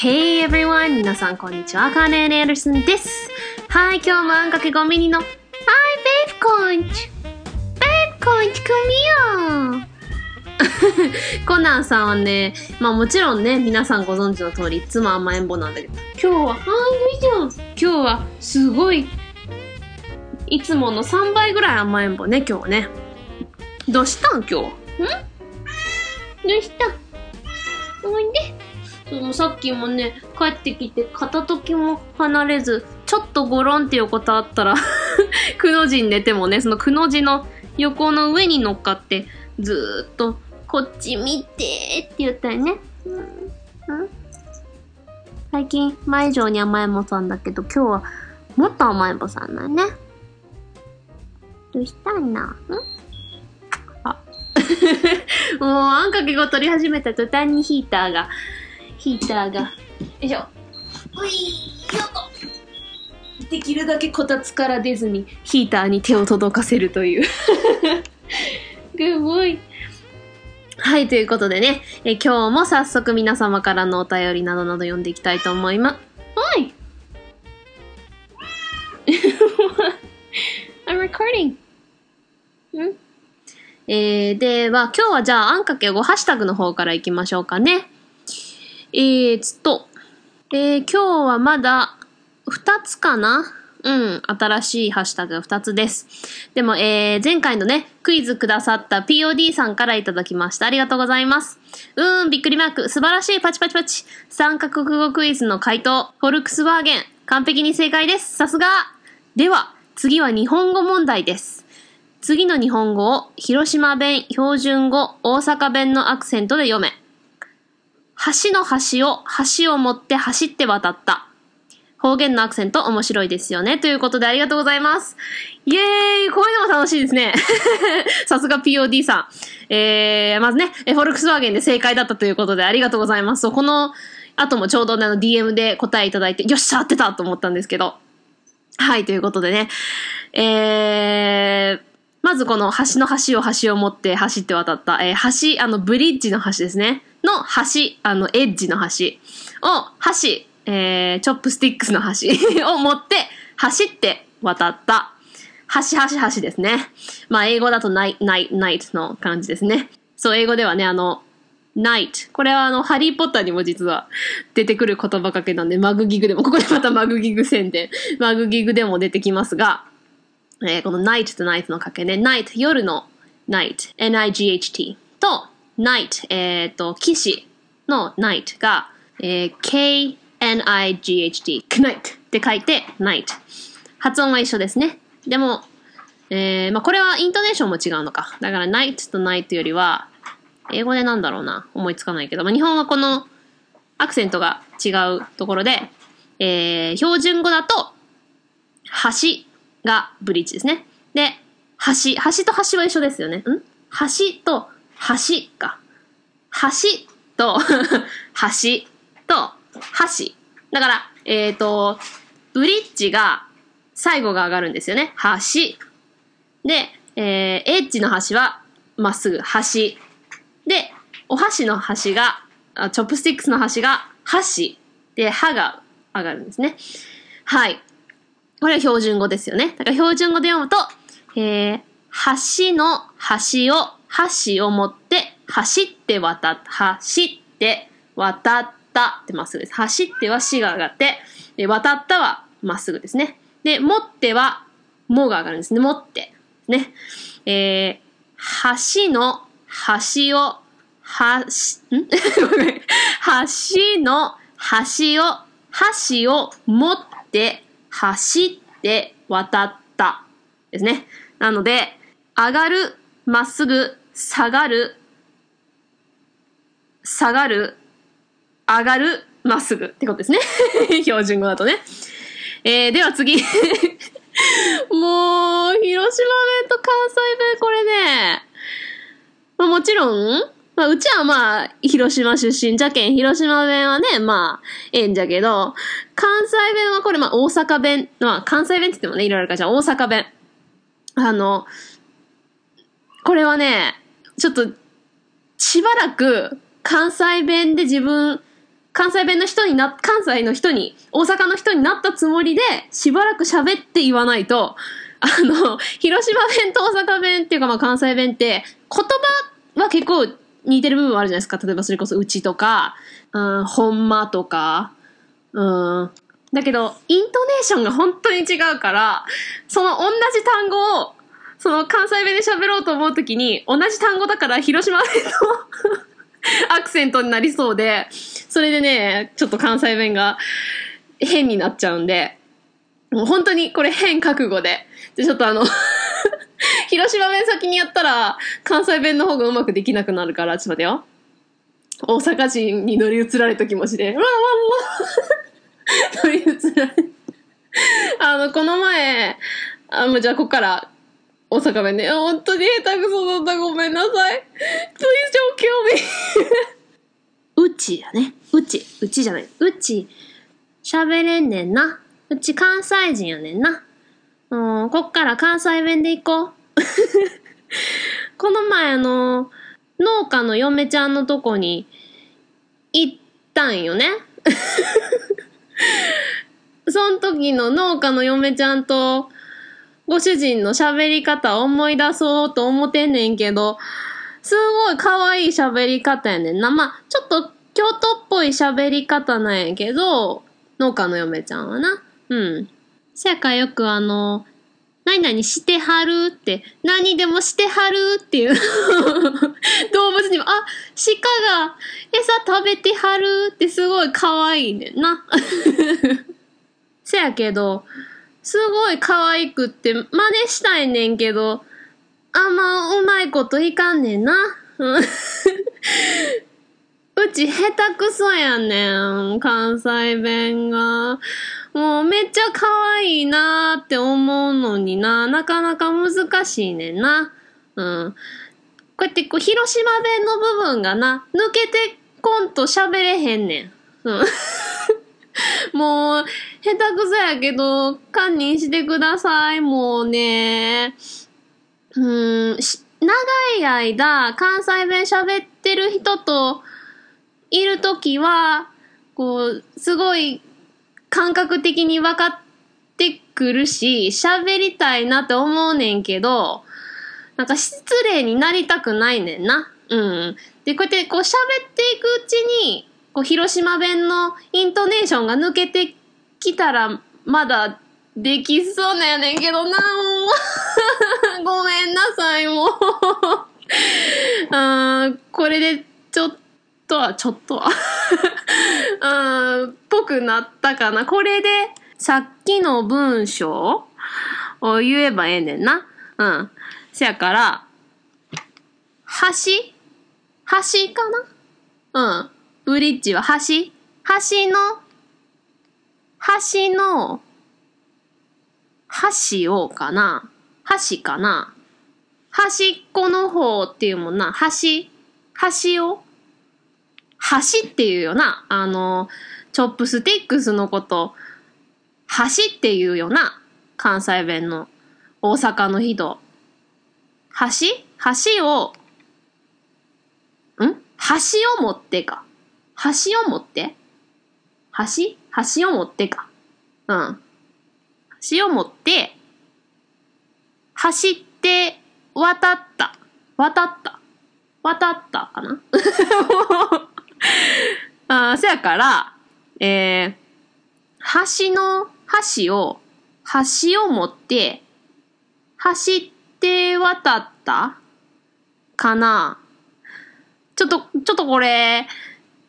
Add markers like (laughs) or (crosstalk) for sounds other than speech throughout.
Hey everyone! 皆さんこんにちは。カーネーネールスンです。はい、今日もあんかけごミニの Hi, babe conch! Babe conch, come here! (laughs) コナンさんはね、まあもちろんね、皆さんご存知の通り、いつも甘えん坊なんだけど、今日は、はい、よいしょ今日は、すごい、いつもの3倍ぐらい甘えん坊ね、今日はね。どうしたん今日。ん？どうしたおいで。そうもうさっきもね、帰ってきて片時も離れず、ちょっとゴロンっていうことあったら、(laughs) くの字に寝てもね、そのくの字の横の上に乗っかって、ずーっと、こっち見てって言ったよね。うん最近、前以上に甘えん坊さんだけど、今日はもっと甘えん坊さんだね。どうしたんな。んあ。(laughs) もう、あんかけが取り始めた途端にヒーターが、ヒーターが、よいしょ。ういよっと。できるだけこたつから出ずにヒーターに手を届かせるという。すごい。はい、ということでね、え今日も早速皆様からのお便りなどなど読んでいきたいと思います。はい。(laughs) I'm recording. ん？えー、では、今日はじゃあ、あんかけ5ハッシュタグの方からいきましょうかね。えーつと、えー今日はまだ2つかな？うん、新しいハッシュタグが2つです。でも、えー、前回のね、クイズくださった POD さんからいただきました。ありがとうございます。うーん、びっくりマーク。素晴らしい。パチパチパチ。三カ国語クイズの回答。フォルクスワーゲン。完璧に正解です。さすが。では、次は日本語問題です。次の日本語を広島弁、標準語、大阪弁のアクセントで読め。橋の橋を橋を持って走って渡った。方言のアクセント面白いですよね。ということでありがとうございます。イエーイこういうのも楽しいですね。(laughs) さすが POD さん。えー、まずね、フォルクスワーゲンで正解だったということでありがとうございます。そうこの後もちょうどね、あの DM で答えいただいて、よっしゃ合ってたと思ったんですけど。はい、ということでね。えー、まずこの橋の端を箸を持って走って渡った、えー橋、あの、ブリッジの橋ですね。の端、あの、エッジの端を、箸、えー、 chopsticks の箸 (laughs) を持って走って渡った。橋橋橋ですね。まあ、英語だとナイ、ナイ、ナイトの感じですね。そう、英語ではね、あの、ナイト。これはあの、ハリーポッターにも実は (laughs) 出てくる言葉かけなんで、マグギグでも、ここでまた (laughs) マグギグ宣伝。マグギグでも出てきますが、えーこの night と night のかけね、night 夜の night、n-i-g-h-t と night、えっ、と、騎士の night が、えー k-n-i-g-h-t、knight って書いて night。発音は一緒ですね。でも、えーまあこれはイントネーションも違うのか。だから night と night よりは、英語でなんだろうな。思いつかないけど、まあ、日本はこのアクセントが違うところで、えー標準語だと、橋がブリッジですね。で、橋、橋と橋は一緒ですよね。ん？橋と橋か。橋と (laughs) 橋と橋。だから、えっ、と、ブリッジが最後が上がるんですよね。橋。で、えーエッジの橋はまっすぐ橋。で、お箸の箸が、チョップスティックスの箸が箸。で、歯が上がるんですね。はい。これは標準語ですよね。だから標準語で読むと、えー、橋の橋を、箸を持って、走って渡った、走って渡ったってまっすぐです。走ってはしが上がって、で渡ったはまっすぐですね。で、持っては、もが上がるんですね。持って。ね。えー、橋の橋を、はし、ん？ごめん橋の橋を、橋を持って、走って渡った。ですね。なので、上がる、まっすぐ、下がる、下がる、上がる、まっすぐってことですね。(laughs) 標準語だとね。えー、では次。(laughs) もう、広島弁と関西弁これね、まあもちろん、まあうちはまあ、広島出身じゃけん、広島弁はね、まあ、ええんじゃけど、関西弁はこれまあ大阪弁、まあ関西弁って言ってもね、いろいろあるから、じゃあ大阪弁。あの、これはね、ちょっと、しばらく関西弁で自分、関西弁の人にな、関西の人に、大阪の人になったつもりで、しばらく喋って言わないと、あの、広島弁と大阪弁っていうかまあ関西弁って、言葉は結構似てる部分あるじゃないですか。例えばそれこそ、うちとか、うん、ほんまとか、うん。だけど、イントネーションが本当に違うから、その同じ単語を、その関西弁で喋ろうと思うときに、同じ単語だから広島弁のアクセントになりそうで、それでね、ちょっと関西弁が変になっちゃうんで、もう本当にこれ変覚悟で。で、ちょっとあの (laughs) 広島弁先にやったら、関西弁の方がうまくできなくなるから、ちょっと待ってよ。大阪人に乗り移られた気持ちで、わわわ乗り移られあの、この前、あ、もうじゃあここから大阪弁ね。本当に？下手くそだった。ごめんなさい。Please don't kill me. うちやね。うち。うちじゃない。うち。喋れんねんな。うち関西人やねんな。うん、こっから関西弁で行こう。(laughs) この前あの、農家の嫁ちゃんのとこに行ったんよね。(laughs) その時の農家の嫁ちゃんとご主人の喋り方思い出そうと思ってんねんけど、すごい可愛い喋り方やねんな。まあ、ちょっと京都っぽい喋り方なんやけど、農家の嫁ちゃんはな。うん。せやからよくあの、何々してはるって、何でもしてはるっていう (laughs) 動物にも、あ、鹿が餌食べてはるってすごい可愛いねんな。(laughs) せやけど、すごい可愛くって真似したいねんけど、あんまうまいこといかんねんな。(laughs) うち下手くそやねん、関西弁が。もうめっちゃ可愛いなーって思うのにな、なかなか難しいねんな。うん。こうやってこう、広島弁の部分がな、抜けてこんと喋れへんねん。うん。もう、下手くそやけど、堪忍してください、もうね。うん、長い間、関西弁喋ってる人といるときは、こう、すごい感覚的に分かってくるし、喋りたいなって思うねんけど、なんか失礼になりたくないねんな。うん。で、こうやってこう喋っていくうちに、こう、広島弁のイントネーションが抜けてきたら、まだできそうなんやねんけどな、(laughs) ごめんなさい、もう。(laughs) あこれで、ちょっとは、ちょっとは (laughs) うん、ぽくなったかな。これで、さっきの文章を言えばええねんな。うん。せやから、橋橋かな？うん。ブリッジは橋？橋の、橋の、橋をかな？橋かな？端っこの方っていうもんな。橋、橋を？橋っていうよな。あの、チョップスティックスのこと、橋っていうよな。関西弁の大阪の人。橋？橋を、ん？橋を持ってか。橋を持って？橋？橋を持ってか。うん。橋を持って、走って渡った。渡った。渡ったかな？(laughs) あせやから、えー、橋の橋を、橋を持って、走って渡ったかな？ちょっと、ちょっとこれ、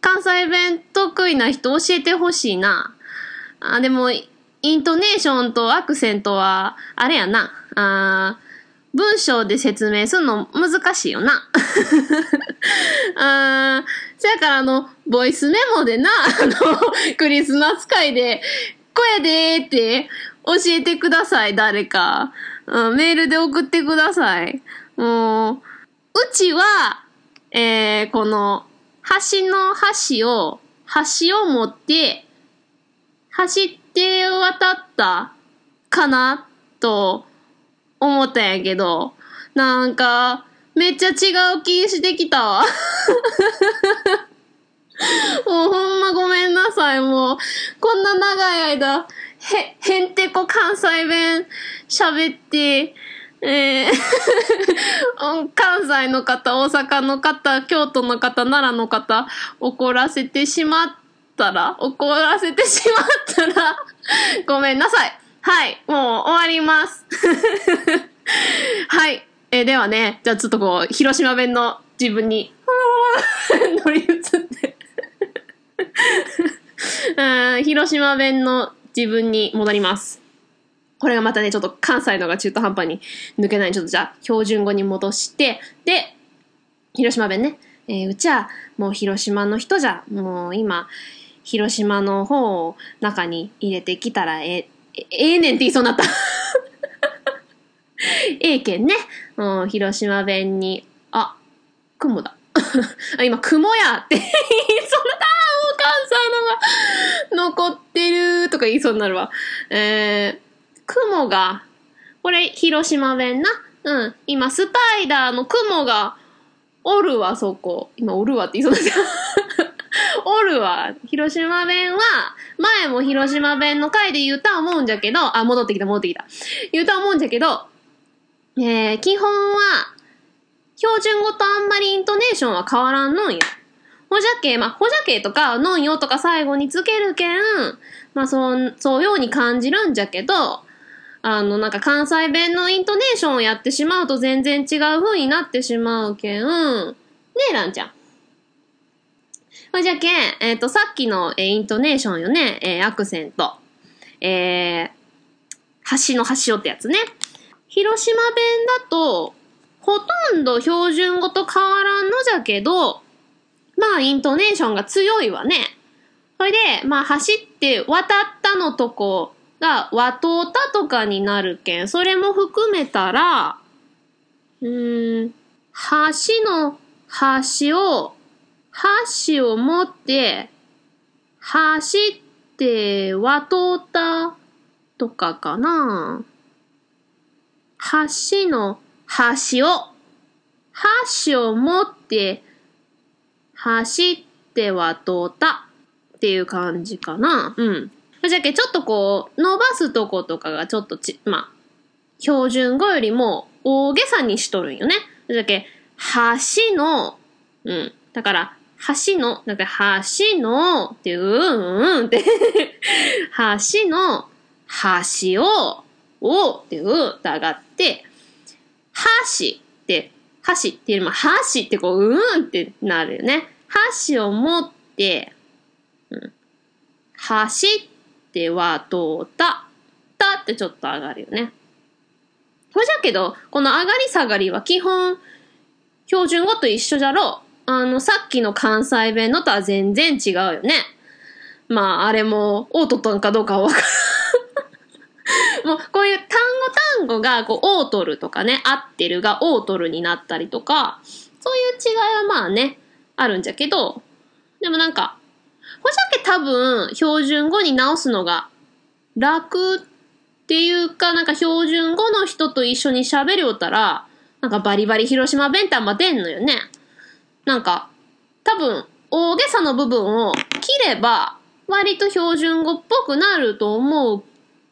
関西弁得意な人教えてほしいな。あ、でも、イントネーションとアクセントは、あれやな。あ文章で説明するの難しいよな。(laughs) あそやからあの、ボイスメモでな、あの、クリスマス会で、声でーって教えてください、誰か。うん、メールで送ってください。もう、うちは、えー、この、橋の橋を、橋を持って、走って渡ったかなと思ったんやけど、なんか、めっちゃ違う気してきたわ。(laughs) もうほんまごめんなさい、もう。こんな長い間、へ、へんてこ関西弁喋って、えー (laughs) 関西の方、大阪の方、京都の方、奈良の方、怒らせてしまったら、怒らせてしまったら、(laughs) ごめんなさい。はい、もう終わります。(laughs) はい。えーではね、じゃあちょっとこう、広島弁の自分に、乗り移って。うん広島弁の自分に戻ります。これがまたね、ちょっと関西のが中途半端に抜けない。ちょっとじゃあ、標準語に戻して、で、広島弁ね。えーうちは、もう広島の人じゃ、もう今、広島の方を中に入れてきたらええ、ええねんって言いそうになった。ええけんね。うん、広島弁に、あ、雲だ。あ (laughs) 今、雲やって (laughs) 言いそうになった。もう関西のが残ってるとか言いそうになるわ。えー、雲が、これ、広島弁な。うん、今、スパイダーの雲が、おるわ、そこ。今、おるわって言いそうになった。(laughs) おるわ。広島弁は、前も広島弁の回で言うた思うんじゃけど、あ、戻ってきた、戻ってきた。言うた思うんじゃけど、えー、基本は、標準語とあんまりイントネーションは変わらんのんや。ほじゃけ、まあ、ほじゃけとか、のんよとか最後につけるけん、まあ、そう、そうように感じるんじゃけど、あの、なんか関西弁のイントネーションをやってしまうと全然違う風になってしまうけん、ねえ、ランちゃん。ほじゃけん、えっ、と、さっきの、えーイントネーションよね、えーアクセント。えー、橋の橋をってやつね。広島弁だと、ほとんど標準語と変わらんのじゃけど、まあ、イントネーションが強いわね。それで、まあ、走って渡ったのとこが、渡ったとかになるけん、それも含めたら、うーん、橋の橋を、橋を持って、走って渡ったとかかな。橋の橋を、橋を持って、走って渡ったっていう感じかな。うん。じゃけ、ちょっとこう、伸ばすとことかがちょっとち、まあ、標準語よりも大げさにしとるんよね。じゃけ、橋の、うん。だから、橋の、だか、橋の、っていう、うん、うん、って、橋の、橋を、を、っていう、と上がって、箸って、箸っていうよりも、箸ってこう、うーんってなるよね。箸を持って、うん、走っては通った、たってちょっと上がるよね。それじゃけど、この上がり下がりは基本、標準語と一緒じゃろうあの、さっきの関西弁のとは全然違うよね。まあ、あれも、オートったんかどうかはわかん (laughs) もう、こういう単語単語が、こう、オートルとかね、合ってるがオートルになったりとか、そういう違いはまあね、あるんじゃけど、でもなんか、ほじゃけ多分、標準語に直すのが楽っていうか、なんか標準語の人と一緒に喋りおったら、なんかバリバリ広島弁ってあんま出んのよね。なんか、多分、大げさの部分を切れば、割と標準語っぽくなると思う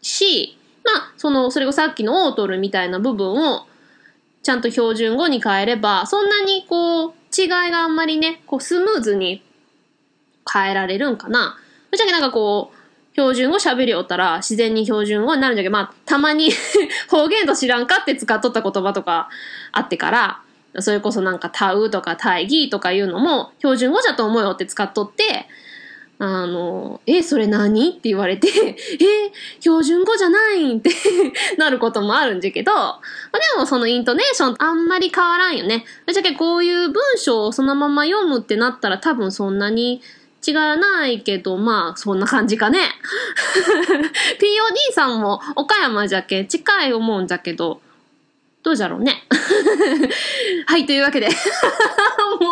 し、まあ、その、それがさっきのオートルみたいな部分を、ちゃんと標準語に変えれば、そんなにこう、違いがあんまりね、こう、スムーズに変えられるんかな。ぶっちゃけなんかこう、標準語喋りおったら自然に標準語になるんじゃけど、まあ、たまに (laughs) 方言と知らんかって使っとった言葉とかあってから、それこそなんか、タウとか大義とかいうのも、標準語じゃと思うよって使っとって、あの、え、それ何？って言われて、(laughs) え、標準語じゃないんって (laughs) なることもあるんじゃけど、まあ、でもそのイントネーションあんまり変わらんよね。ぶっちゃけこういう文章をそのまま読むってなったら多分そんなに違わないけど、まあ、そんな感じかね。(laughs) POD さんも岡山じゃけ近い思うんじゃけど、どうじゃろうね。(laughs) はい、というわけで。(laughs) も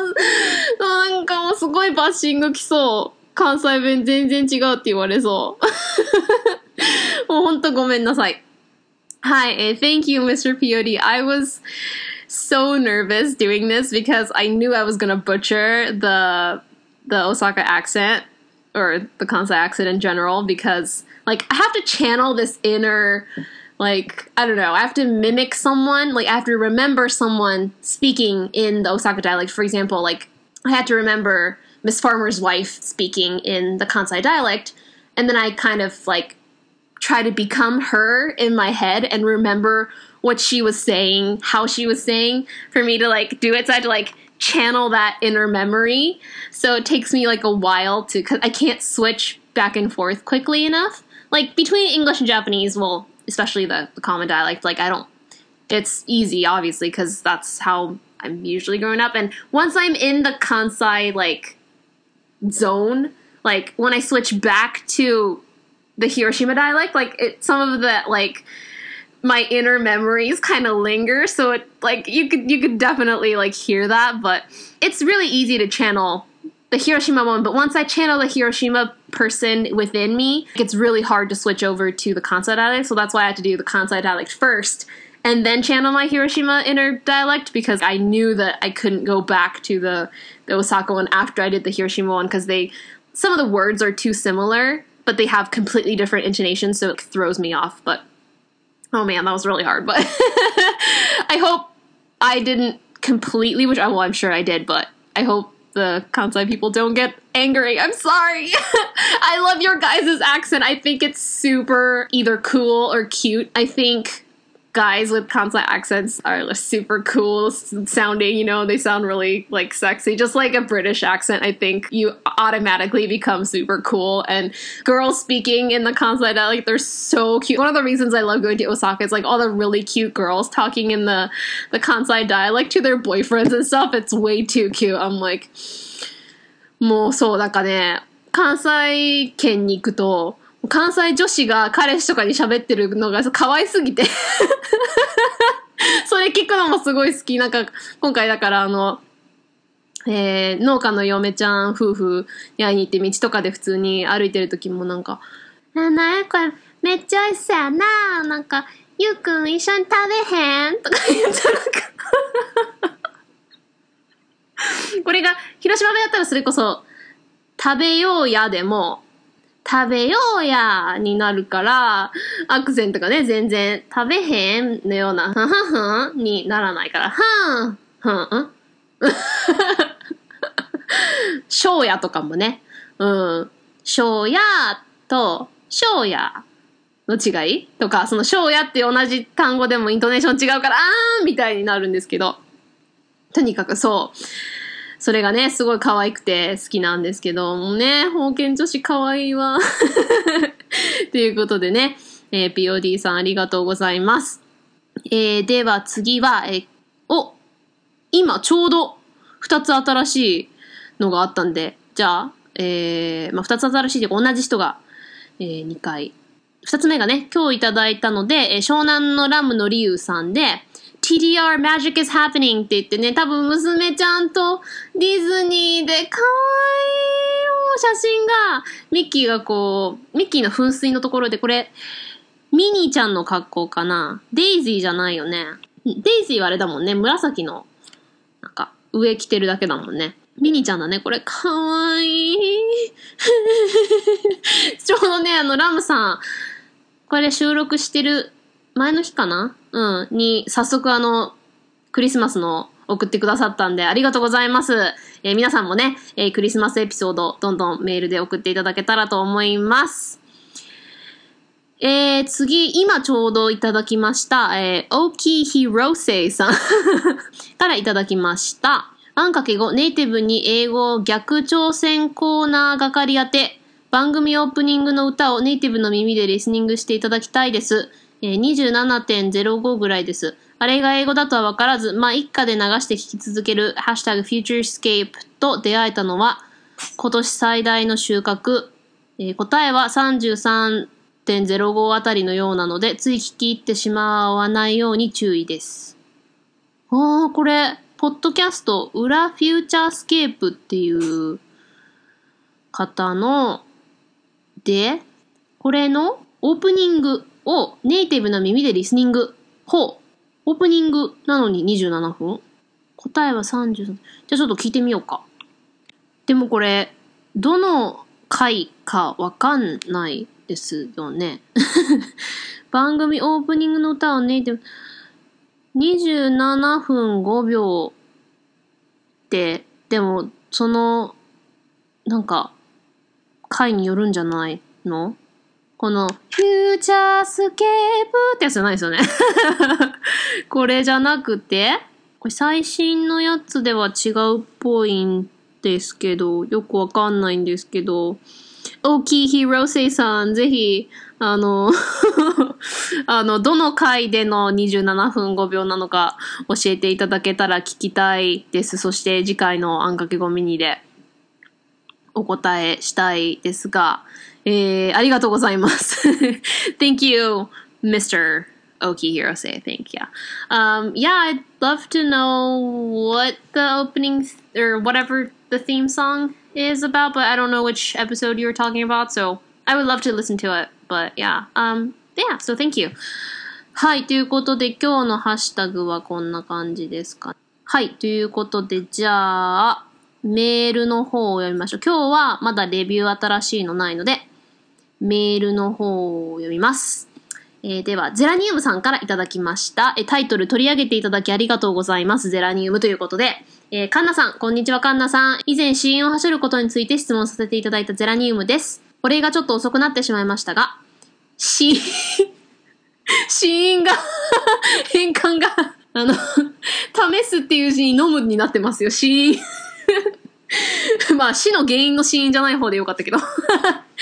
う、なんかもうすごいバッシング来そう。関西弁全然違うって言われそう。もうほんとごめんなさい。はい、え thank you, Mr. POD. I was so nervous doing this because I knew I was gonna butcher the the Osaka accent. or the Kansai accent in general because like I have to channel this inner like I don't know, I have to mimic someone, like I have to remember someone speaking in the Osaka dialect. For example, like I had to remember Miss Farmer's wife speaking in the Kansai dialect, and then I kind of like try to become her in my head and remember what she was saying, how she was saying for me to like do it. So I had to like channel that inner memory. So it takes me like a while to, cause I can't switch back and forth quickly enough. Like between English and Japanese, well, especially the, the common dialect, like I don't, it's easy obviously because that's how I'm usually growing up. And once I'm in the Kansai like zone, like when I switch back to the Hiroshima dialect, like it, some of the like my inner memories kind of linger. So it like you could you could definitely like hear that, but it's really easy to channel the Hiroshima one. But once I channel the Hiroshima person within me, it's really hard to switch over to the Kansai dialect. So that's why I had to do the Kansai dialect first and then channel my Hiroshima inner dialect because I knew that I couldn't go back to the the Osaka one after I did the Hiroshima one because they some of the words are too similar, but they have completely different intonations, so it throws me off. But oh man, that was really hard. But (laughs) I hope I didn't completely, which oh, well, I'm sure I did, but I hope the Kansai people don't get angry. I'm sorry. (laughs) I love your guys' accent. I think it's super either cool or cute. I think guys with Kansai accents are super cool sounding, you know, they sound really like sexy. Just like a British accent, I think you automatically become super cool. And girls speaking in the Kansai dialect, they're so cute. One of the reasons I love going to Osaka is like all the really cute girls talking in the, the Kansai dialect to their boyfriends and stuff. It's way too cute. I'm like, もうそう、なんかね、関西圏に行くと、 関西女子が彼氏とかに喋ってるのが可愛すぎて。(laughs) それ聞くのもすごい好き。なんか、今回だからあの、えー、農家の嫁ちゃん夫婦に会いに行って道とかで普通に歩いてる時もなんか、な、なやこれめっちゃ美味しそうやななんか、ゆうくん一緒に食べへんとか言ったらなんか。(laughs) これが、広島弁だったらそれこそ、食べようやでも、食べようやになるから、アクセントがね、全然食べへんのような、はははんにならないから、はん、はん、んうやとかもね、うん、しょうやと、しょうやの違い？とか、そのしょうやって同じ単語でもイントネーション違うから、あーんみたいになるんですけど、とにかくそう、それがね、すごい可愛くて好きなんですけどもね、封建女子可愛いわ。(laughs) ということでね、えー、POD さんありがとうございます。えー、では次は、えー、お、今ちょうど2つ新しいのがあったんで、じゃあ、えー、まあ、2つ新しいというか同じ人が、えー、2回。2つ目がね、今日いただいたので、えー、湘南のラムのリュウさんで、TDR Magic is happening って言ってね、多分娘ちゃんとディズニーで可愛い写真が、ミッキーがこう、ミッキーの噴水のところでこれ、ミニーちゃんの格好かなデイジーじゃないよね。デイジーはあれだもんね。紫の、なんか、上着てるだけだもんね。ミニーちゃんだね。これ、かわいい。(laughs) ちょうどね、あの、ラムさん、これ収録してる前の日かな？うん、に、早速あの、クリスマスの送ってくださったんで、ありがとうございます。えー、皆さんもね、えー、クリスマスエピソード、どんどんメールで送っていただけたらと思います。えー、次、今ちょうどいただきました、えー、オーキーヒロセイさんからいただきました。あんかけ5、ネイティブに英語逆挑戦コーナー係宛て、番組オープニングの歌をネイティブの耳でリスニングしていただきたいです。えー、27.05ぐらいです。あれが英語だとは分からず、まあ、一家で流して聞き続ける、ハッシュタグ Futurescape と出会えたのは、今年最大の収穫。えー、答えは33.05あたりのようなので、つい聞き入ってしまわないように注意です。ああ、これ、ポッドキャスト、裏フューチャースケープっていう方の、で、これのオープニングをネイティブな耳でリスニング。ほう。オープニングなのに27分答えは33。じゃあちょっと聞いてみようか。でもこれ、どの回かわかんないですよね。(laughs) 番組オープニングの歌をネイティブ、27分5秒って、でも、その、なんか、回によるんじゃないの？この、フューチャースケープってやつじゃないですよね (laughs) これじゃなくて、これ最新のやつでは違うっぽいんですけど、よくわかんないんですけど、大きいヒーローセイさん、ぜひ、あの (laughs) あの、どの回での27分5秒なのか教えていただけたら聞きたいです。そして次回のあんかけごミニでお答えしたいですが、えー、ありがとうございます。Thank you, Mr. Oki Hirose, think, yeah. Um, yeah, I'd love to know what the opening th- or whatever the theme song is about, but I don't know which episode you were talking about, so I would love to listen to it. But yeah, um, yeah, so thank you. はい、ということで今日のハッシュタグはこんな感じですか。はい、ということでじゃあ、メールの方を読みましょう。今日はまだレビュー新しいのないので、メールの方を読みます。えー、では、ゼラニウムさんからいただきました。えタイトル取り上げていただきありがとうございます。ゼラニウムということで、えー、カンナさん、こんにちはカンナさん。以前死因を走ることについて質問させていただいたゼラニウムです。お礼がちょっと遅くなってしまいましたが、死、(laughs) 死因が (laughs) 変換があの、試すっていう字に飲むになってますよ、死因 (laughs) まあ、死の原因の死因じゃない方でよかったけど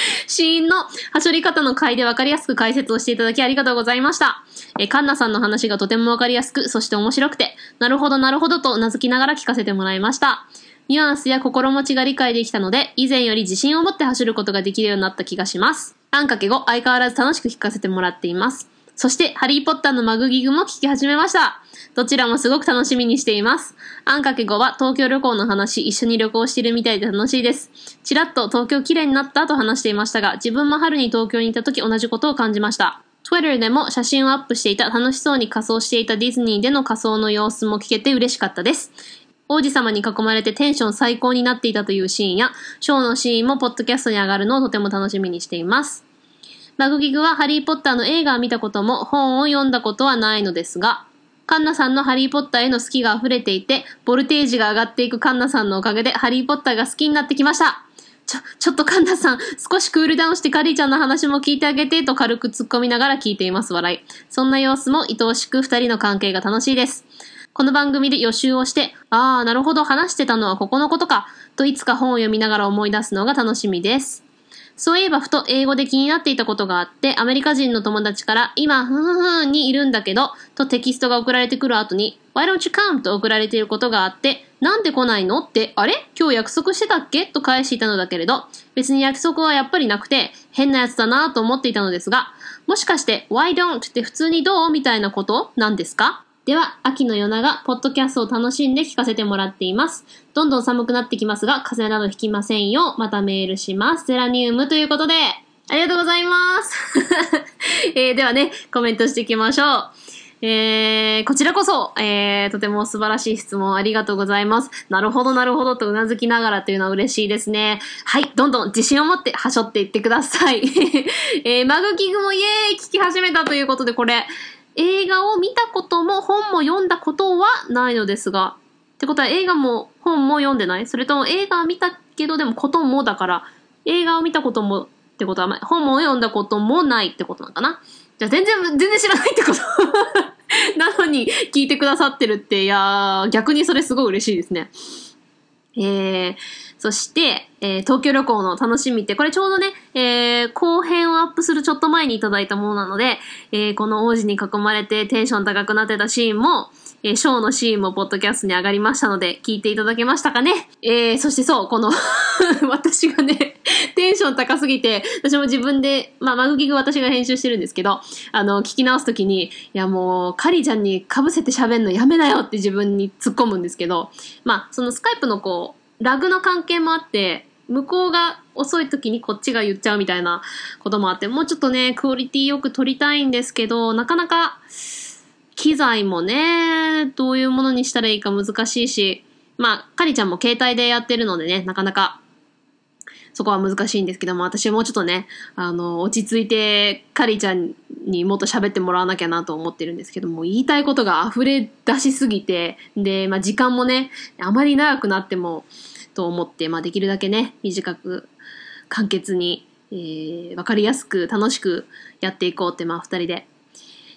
(laughs) 死因の走り方の回で分かりやすく解説をしていただきありがとうございました。えカンナさんの話がとても分かりやすく、そして面白くて、なるほどなるほどと名付きながら聞かせてもらいました。ニュアンスや心持ちが理解できたので、以前より自信を持って走ることができるようになった気がします。あんかけ後、相変わらず楽しく聞かせてもらっています。そして、ハリーポッターのマグギグも聞き始めました。どちらもすごく楽しみにしています。あんかけ5は東京旅行の話、一緒に旅行してるみたいで楽しいです。ちらっと東京綺麗になったと話していましたが、自分も春に東京にいた時同じことを感じました。Twitter でも写真をアップしていた楽しそうに仮装していたディズニーでの仮装の様子も聞けて嬉しかったです。王子様に囲まれてテンション最高になっていたというシーンや、ショーのシーンもポッドキャストに上がるのをとても楽しみにしています。マグギグはハリーポッターの映画を見たことも本を読んだことはないのですが、カンナさんのハリーポッターへの好きが溢れていて、ボルテージが上がっていくカンナさんのおかげでハリーポッターが好きになってきました。ちょ、ちょっとカンナさん、少しクールダウンしてカリーちゃんの話も聞いてあげてと軽く突っ込みながら聞いています笑い。そんな様子も愛おしく二人の関係が楽しいです。この番組で予習をして、ああ、なるほど話してたのはここのことか、といつか本を読みながら思い出すのが楽しみです。そういえばふと英語で気になっていたことがあって、アメリカ人の友達から、今、ふんふんにいるんだけど、とテキストが送られてくる後に、Why don't you come? と送られていることがあって、なんで来ないの？って、あれ？今日約束してたっけ？と返していたのだけれど、別に約束はやっぱりなくて、変なやつだなと思っていたのですが、もしかして、Why don't? って普通にどう？みたいなこと？なんですか？では、秋の夜長、ポッドキャストを楽しんで聞かせてもらっています。どんどん寒くなってきますが、風邪などひきませんよ。またメールします。ゼラニウムということで、ありがとうございます。(laughs) えー、ではね、コメントしていきましょう。えー、こちらこそ、えー、とても素晴らしい質問ありがとうございます。なるほど、なるほどとうなずきながらというのは嬉しいですね。はい、どんどん自信を持ってはしょっていってください。(laughs) えー、マグキグもイエーイ聞き始めたということで、これ、映画を見たことも本も読んだことはないのですが、ってことは映画も本も読んでない？それとも映画を見たけどでもこともだから、映画を見たこともってことは、本も読んだこともないってことなのかな？じゃあ全然、全然知らないってこと。(laughs) なのに聞いてくださってるって、いやー、逆にそれすごい嬉しいですね。えー、そして、えー、東京旅行の楽しみって、これちょうどね、えー、後編をアップするちょっと前にいただいたものなので、えー、この王子に囲まれてテンション高くなってたシーンも、えー、ショーのシーンもポッドキャストに上がりましたので、聞いていただけましたかね?えー、そしてそう、この (laughs) 私がね、テンション高すぎて、私も自分で、まあ、マグギグ私が編集してるんですけど、あの、聞き直すときに、いやもう、カリちゃんに被せて喋んのやめなよって自分に突っ込むんですけど、まあ、そのスカイプのこう、ラグの関係もあって、向こうが遅い時にこっちが言っちゃうみたいなこともあって、もうちょっとね、クオリティよく撮りたいんですけど、なかなか、機材もね、どういうものにしたらいいか難しいし、まあ、かりちゃんも携帯でやってるのでね、なかなかそこは難しいんですけども、私もうちょっとね、あの、落ち着いて、カリちゃんにもっと喋ってもらわなきゃなと思ってるんですけども、言いたいことが溢れ出しすぎて、で、まあ時間もね、あまり長くなっても、と思って、まあできるだけね、短く、簡潔に、えー、わかりやすく楽しくやっていこうって、まあ二人で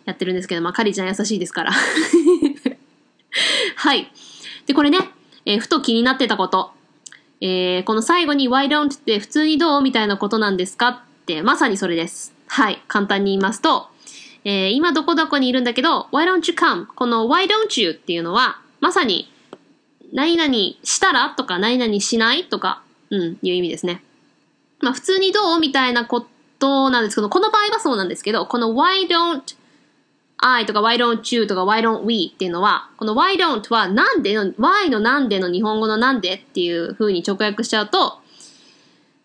やってるんですけど、まあカリちゃん優しいですから。(laughs) はい。で、これね、えー、ふと気になってたこと。えー、この最後に why don't って普通にどうみたいなことなんですかって、まさにそれです。はい。簡単に言いますと、えー、今どこどこにいるんだけど、why don't you come? この why don't you っていうのは、まさに、何々したらとか何々しないとか、うん、いう意味ですね。まあ普通にどうみたいなことなんですけど、この場合はそうなんですけど、この why don't I とか why don't you とか why don't we っていうのは、この why don't はなんでの、why のなんでの日本語のなんでっていう風に直訳しちゃうと、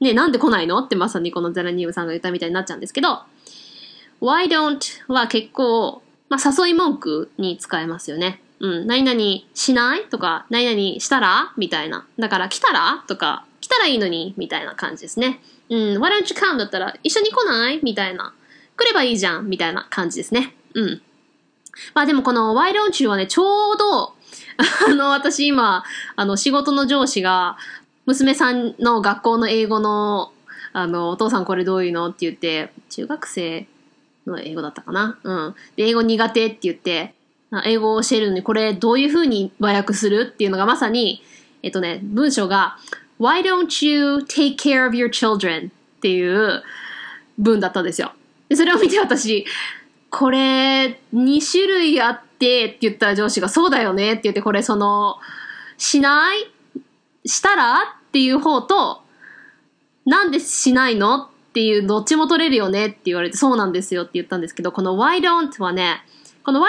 ね、なんで来ないの？ってまさにこのゼラニウムさんが言ったみたいになっちゃうんですけど、why don't は結構、まあ、誘い文句に使えますよね。うん、何々しない？とか、何々したら？みたいな。だから来たら？とか、来たらいいのに？みたいな感じですね。うん、why don't you come だったら一緒に来ない？みたいな。来ればいいじゃん？みたいな感じですね。うん。まあでもこの Why don't you はね、ちょうど、あの、私今、あの、仕事の上司が、娘さんの学校の英語の、あの、お父さんこれどういうのって言って、中学生の英語だったかな？うん。で、英語苦手って言って、英語を教えるのに、これどういう風に和訳するっていうのがまさに、えっとね、文章が、Why don't you take care of your children? っていう文だったんですよ。で、それを見て私、これ、2種類あってって言った上司が、そうだよねって言って、これその、しない？したら？っていう方と、なんでしないのっていう、どっちも取れるよねって言われて、そうなんですよって言ったんですけど、この why don't はね、この why don't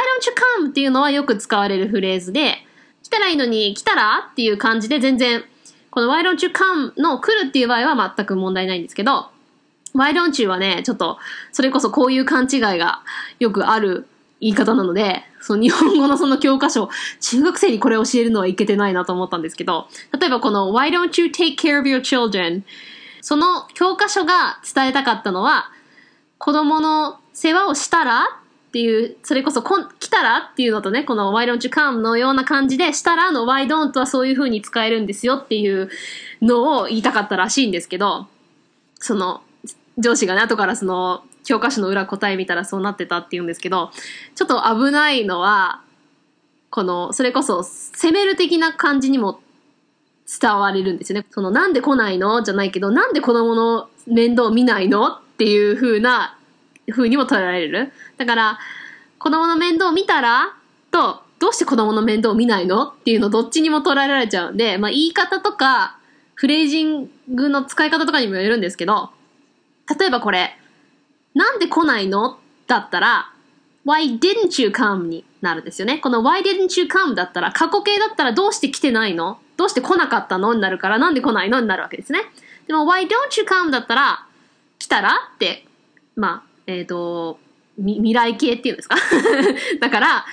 you come っていうのはよく使われるフレーズで、来たらいいのに来たらっていう感じで全然、この why don't you come の来るっていう場合は全く問題ないんですけど、Why don't you はね、ちょっと、それこそこういう勘違いがよくある言い方なので、その日本語のその教科書、中学生にこれ教えるのはいけてないなと思ったんですけど、例えばこの Why don't you take care of your children? その教科書が伝えたかったのは、子供の世話をしたらっていう、それこそこん来たらっていうのとね、この Why don't you come? のような感じで、したらの Why don't はそういう風に使えるんですよっていうのを言いたかったらしいんですけど、その、上司がね、後からその、教科書の裏答え見たらそうなってたって言うんですけど、ちょっと危ないのは、この、それこそ、責める的な感じにも伝われるんですよね。その、なんで来ないの？じゃないけど、なんで子供の面倒見ないの？っていう風な、風にも捉えられる。だから、子供の面倒見たらと、どうして子供の面倒見ないの？っていうのどっちにも捉えられちゃうんで、まあ言い方とか、フレージングの使い方とかにもよるんですけど、例えばこれ、なんで来ないの？だったら、why didn't you come? になるんですよね。この why didn't you come だったら、過去形だったらどうして来てないの？どうして来なかったの？になるから、なんで来ないの？になるわけですね。でも why don't you come だったら、来たらって、まあ、えっ、ー、と、未来形っていうんですか？(laughs) だから、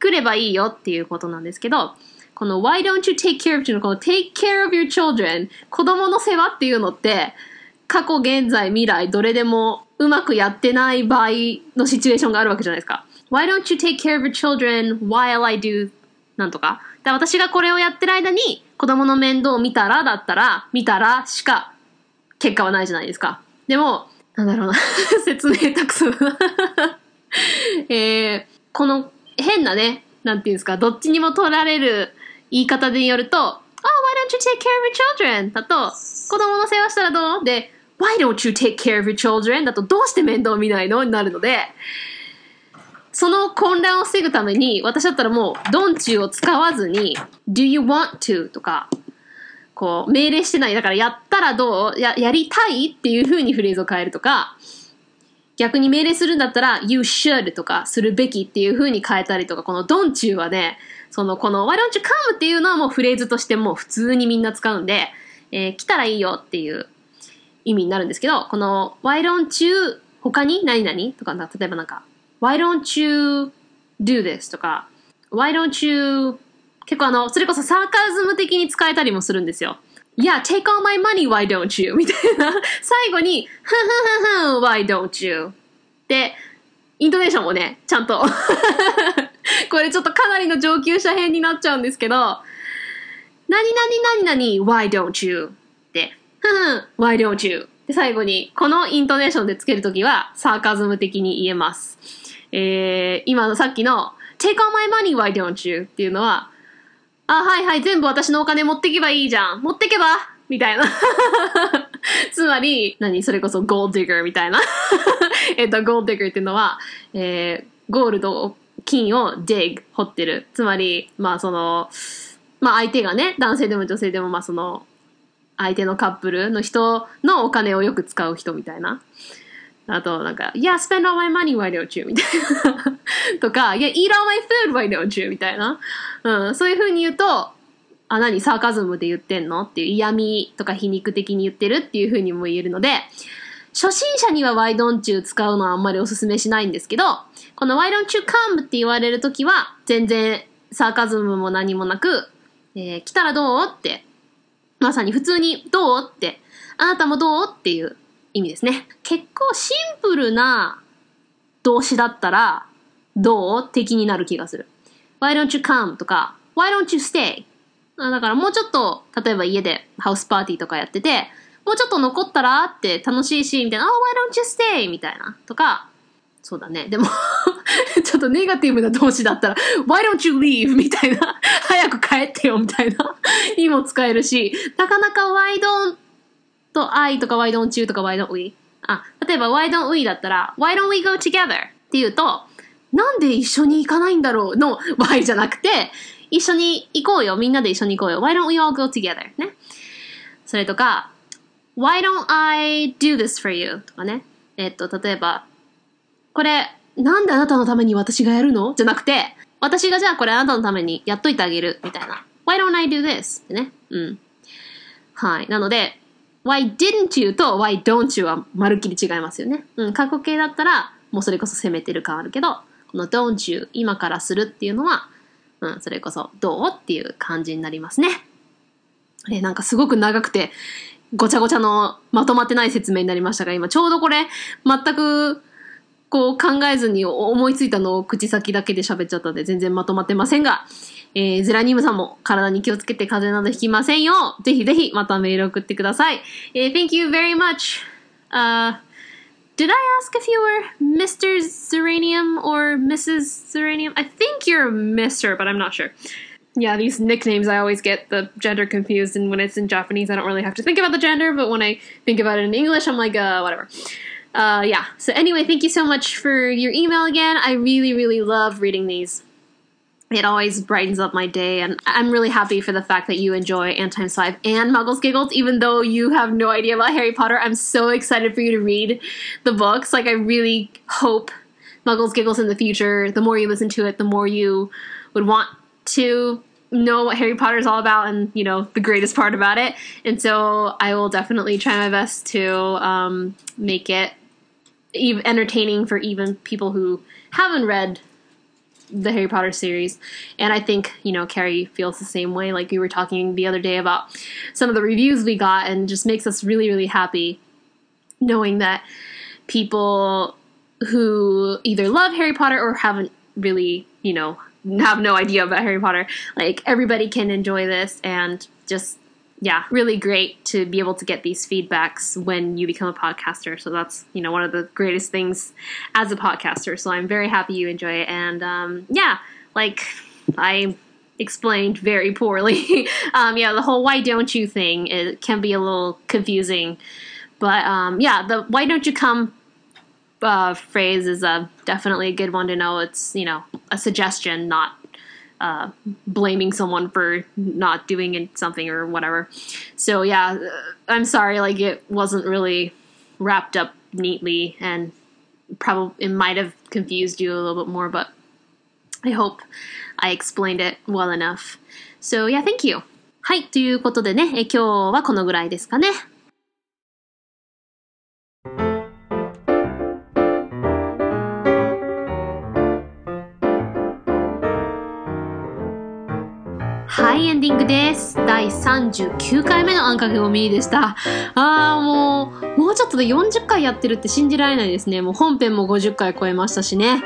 来ればいいよっていうことなんですけど、この why don't you take care of のこの take care of your children 子供の世話っていうのって、過去、現在、未来、どれでもうまくやってない場合のシチュエーションがあるわけじゃないですか。Why don't you take care of your children while I do? なんとか。で私がこれをやってる間に子供の面倒を見たらだったら、見たらしか結果はないじゃないですか。でも、なんだろうな (laughs) 説明たくさん (laughs) えー、この変なね、なんていうんですか、どっちにも取られる言い方でよると、Oh, why don't you take care of your children? だと、子供の世話したらどう？で、Why don't you take care of your children? だとどうして面倒見ないの？になるので、その混乱を防ぐために、私だったらもう、don't you を使わずに、do you want to? とか、こう、命令してない。だからやったらどう？や、やりたいっていう風にフレーズを変えるとか、逆に命令するんだったら、you should とか、するべきっていう風に変えたりとか、この don't you はね、その、この why don't you come? っていうのはもうフレーズとしてもう普通にみんな使うんで、えー、来たらいいよっていう意味になるんですけど、この why don't you 他に何々とか、例えばなんか why don't you do this とか why don't you 結構あの、それこそサーカズム的に使えたりもするんですよ。Yeah, take all my money, why don't you? (laughs) みたいな。最後に、ふんふんふんふん、why don't you? で、イントネーションもね、ちゃんと。(laughs) これちょっとかなりの上級者編になっちゃうんですけど、何々何々、why don't you? で、ふんふん、why don't you? で、最後に、このイントネーションでつけるときは、サーカズム的に言えます。えー、今のさっきの、take all my money, why don't you? っていうのは、あ、はいはい、全部私のお金持ってけばいいじゃん。持ってけばみたいな。(laughs) つまり、何？それこそゴールディガーみたいな。(laughs) えっと、ゴールディガーっていうのは、えー、ゴールド、金を dig、掘ってる。つまり、まあその、まあ相手がね、男性でも女性でも、まあその、相手のカップルの人のお金をよく使う人みたいな。あと、なんか、Yeah, spend all my money, why don't you? みたいな。とか、Yeah, eat all my food, why don't you? みたいな。うん、そういう風に言うと、あ、何、サーカズムで言ってんのっていう嫌味とか皮肉的に言ってるっていう風にも言えるので、初心者には Why don't you 使うのはあんまりおすすめしないんですけど、この Why don't you come って言われるときは、全然サーカズムも何もなく、えー、来たらどう？って、まさに普通にどうって、あなたもどうっていう意味ですね。結構シンプルな動詞だったら、どう敵になる気がする。Why don't you come? とか、Why don't you stay? だからもうちょっと、例えば家でハウスパーティーとかやってて、もうちょっと残ったらって楽しいし、みたいな、Oh, why don't you stay? みたいな。とか、そうだね。でも (laughs) ちょっとネガティブな動詞だったら、Why don't you leave? みたいな。早く帰ってよ、みたいな。にも使えるし、なかなか Why don't と I とか Why don't you とか Why don't we? あ、例えば Why don't we だったら Why don't we go together? っていうと、なんで一緒に行かないんだろう？の Why じゃなくて、一緒に行こうよ。みんなで一緒に行こうよ。Why don't we all go together? ね。それとか、Why don't I do this for you? とかね。えっと、例えば、これ、なんであなたのために私がやるの？じゃなくて、私がじゃあこれあなたのためにやっといてあげる。みたいな。Why don't I do this? ってね。うん。はい。なので、why didn't you と why don't you はまるっきり違いますよね。うん、過去形だったら、もうそれこそ責めてる感あるけど、この don't you 今からするっていうのは、うん、それこそどう？っていう感じになりますね。え、なんかすごく長くて、ごちゃごちゃのまとまってない説明になりましたが、今ちょうどこれ、全くこう考えずに思いついたのを口先だけで喋っちゃったんで全然まとまってませんが、えー、ゼラニウムさんも体に気をつけて風邪などひきませんよう、ぜひぜひまたメール送ってください。えー、Thank you very much. Uh, did I ask if you were Mr. Zeranium or Mrs. Zeranium? I think you're Mr., but I'm not sure. Yeah, these nicknames I always get the gender confused, and when it's in Japanese, I don't really have to think about the gender, but when I think about it in English, I'm like, uh, whatever. Uh, yeah. So anyway, thank you so much for your email again. I really, really love reading these it always brightens up my day and i'm really happy for the fact that you enjoy Ant Times 5 and muggles giggles even though you have no idea about harry potter i'm so excited for you to read the books like i really hope muggles giggles in the future the more you listen to it the more you would want to know what harry potter is all about and you know the greatest part about it and so i will definitely try my best to um, make it entertaining for even people who haven't read the Harry Potter series. And I think, you know, Carrie feels the same way. Like we were talking the other day about some of the reviews we got, and just makes us really, really happy knowing that people who either love Harry Potter or haven't really, you know, have no idea about Harry Potter, like everybody can enjoy this and just yeah, really great to be able to get these feedbacks when you become a podcaster. So that's you know one of the greatest things as a podcaster. So I'm very happy you enjoy it, and um, yeah, like I explained very poorly. (laughs) um, yeah, the whole "why don't you" thing it can be a little confusing, but um, yeah, the "why don't you come" uh, phrase is a definitely a good one to know. It's you know a suggestion, not uh, blaming someone for not doing something or whatever. So yeah, I'm sorry. Like it wasn't really wrapped up neatly, and probably it might have confused you a little bit more. But I hope I explained it well enough. So yeah, thank you. はい、ということでね、え今日はこのぐらいですかね。 イエンディングです。第39回目のあんかけごみでした。あーもう、もうちょっとで40回やってるって信じられないですね。もう本編も50回超えましたしね。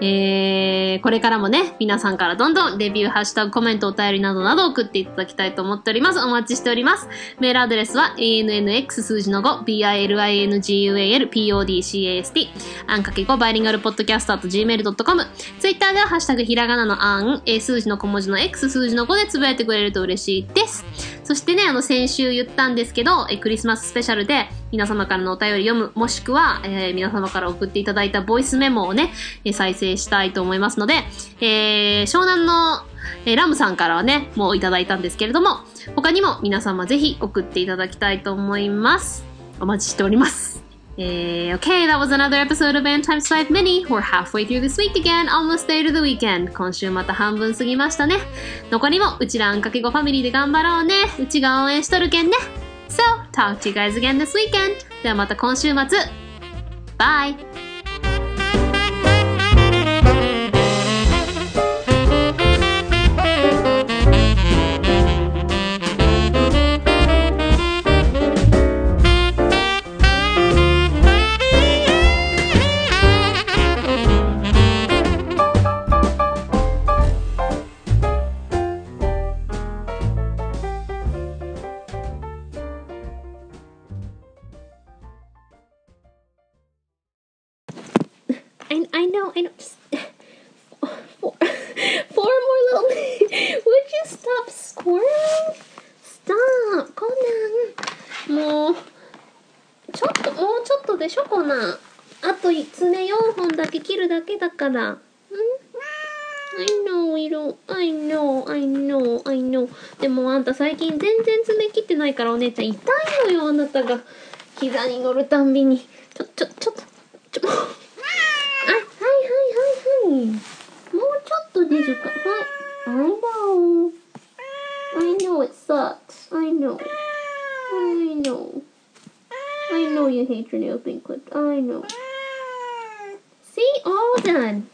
えー、これからもね、皆さんからどんどんレビュー、ハッシュタグ、コメント、お便りなどなど送っていただきたいと思っております。お待ちしております。メールアドレスは ANNX 数字の5、BILINGUAL、PODCAST、あんかけ5バイリンガルポッドキャスト gmail.com、ツイッターではハッシュタグひらがなのあん、数字の小文字の X 数字の5でつぶやいてくれると嬉しいです。そしてね、あの、先週言ったんですけど、えクリスマススペシャルで皆様からのお便り読む、もしくは、えー皆様から送っていただいたボイスメモをね、え再生したいと思いますので、えー湘南の、えーラムさんからはね、もういただいたんですけれども、他にも皆様ぜひ送っていただきたいと思います。お待ちしております。Eh, okay, that was another episode of N Times 5 Mini. We're halfway through this week again, almost day to the weekend. 今週また半分過ぎましたね。残りもうちらあんかけごファミリーで頑張ろうね。うちが応援しとるけんね。So, talk to you guys again this weekend. ではまた今週末。Bye! るたんびに。ちょ、ちょ、ちょっと、ちょ、あ、はいはいはいはい。もうちょっとですか。はい。I know. I know it sucks. I know. I know. I know you hate your nails being clipped. I know. See? All done.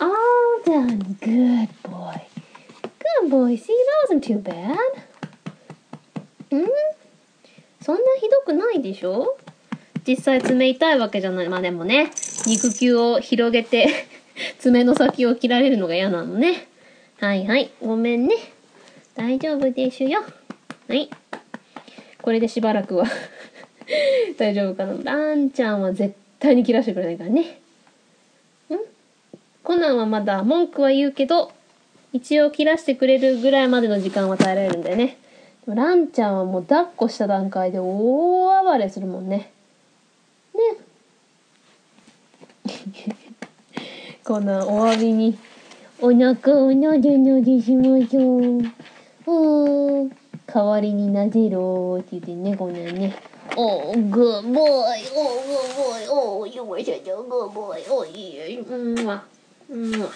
All done. Good boy. Good boy. See, that wasn't too bad. んそんなひどくないでしょ実際爪痛いわけじゃない。まあでもね、肉球を広げて (laughs) 爪の先を切られるのが嫌なのね。はいはい。ごめんね。大丈夫でしゅよ。はい。これでしばらくは (laughs) 大丈夫かな。ランちゃんは絶対に切らしてくれないからね。ん？コナンはまだ文句は言うけど、一応切らしてくれるぐらいまでの時間は耐えられるんだよね。ランちゃんはもう抱っこした段階で大暴れするもん。ね。(laughs) このお詫びに、お腹をなでなでしましょう。うん。代わりになでろーって言ってね、こんなんね。おー、グーボーイ、おー、グーボーイ、おー、よいしょ、グーボーイおー、いい、うんわ、うんわ。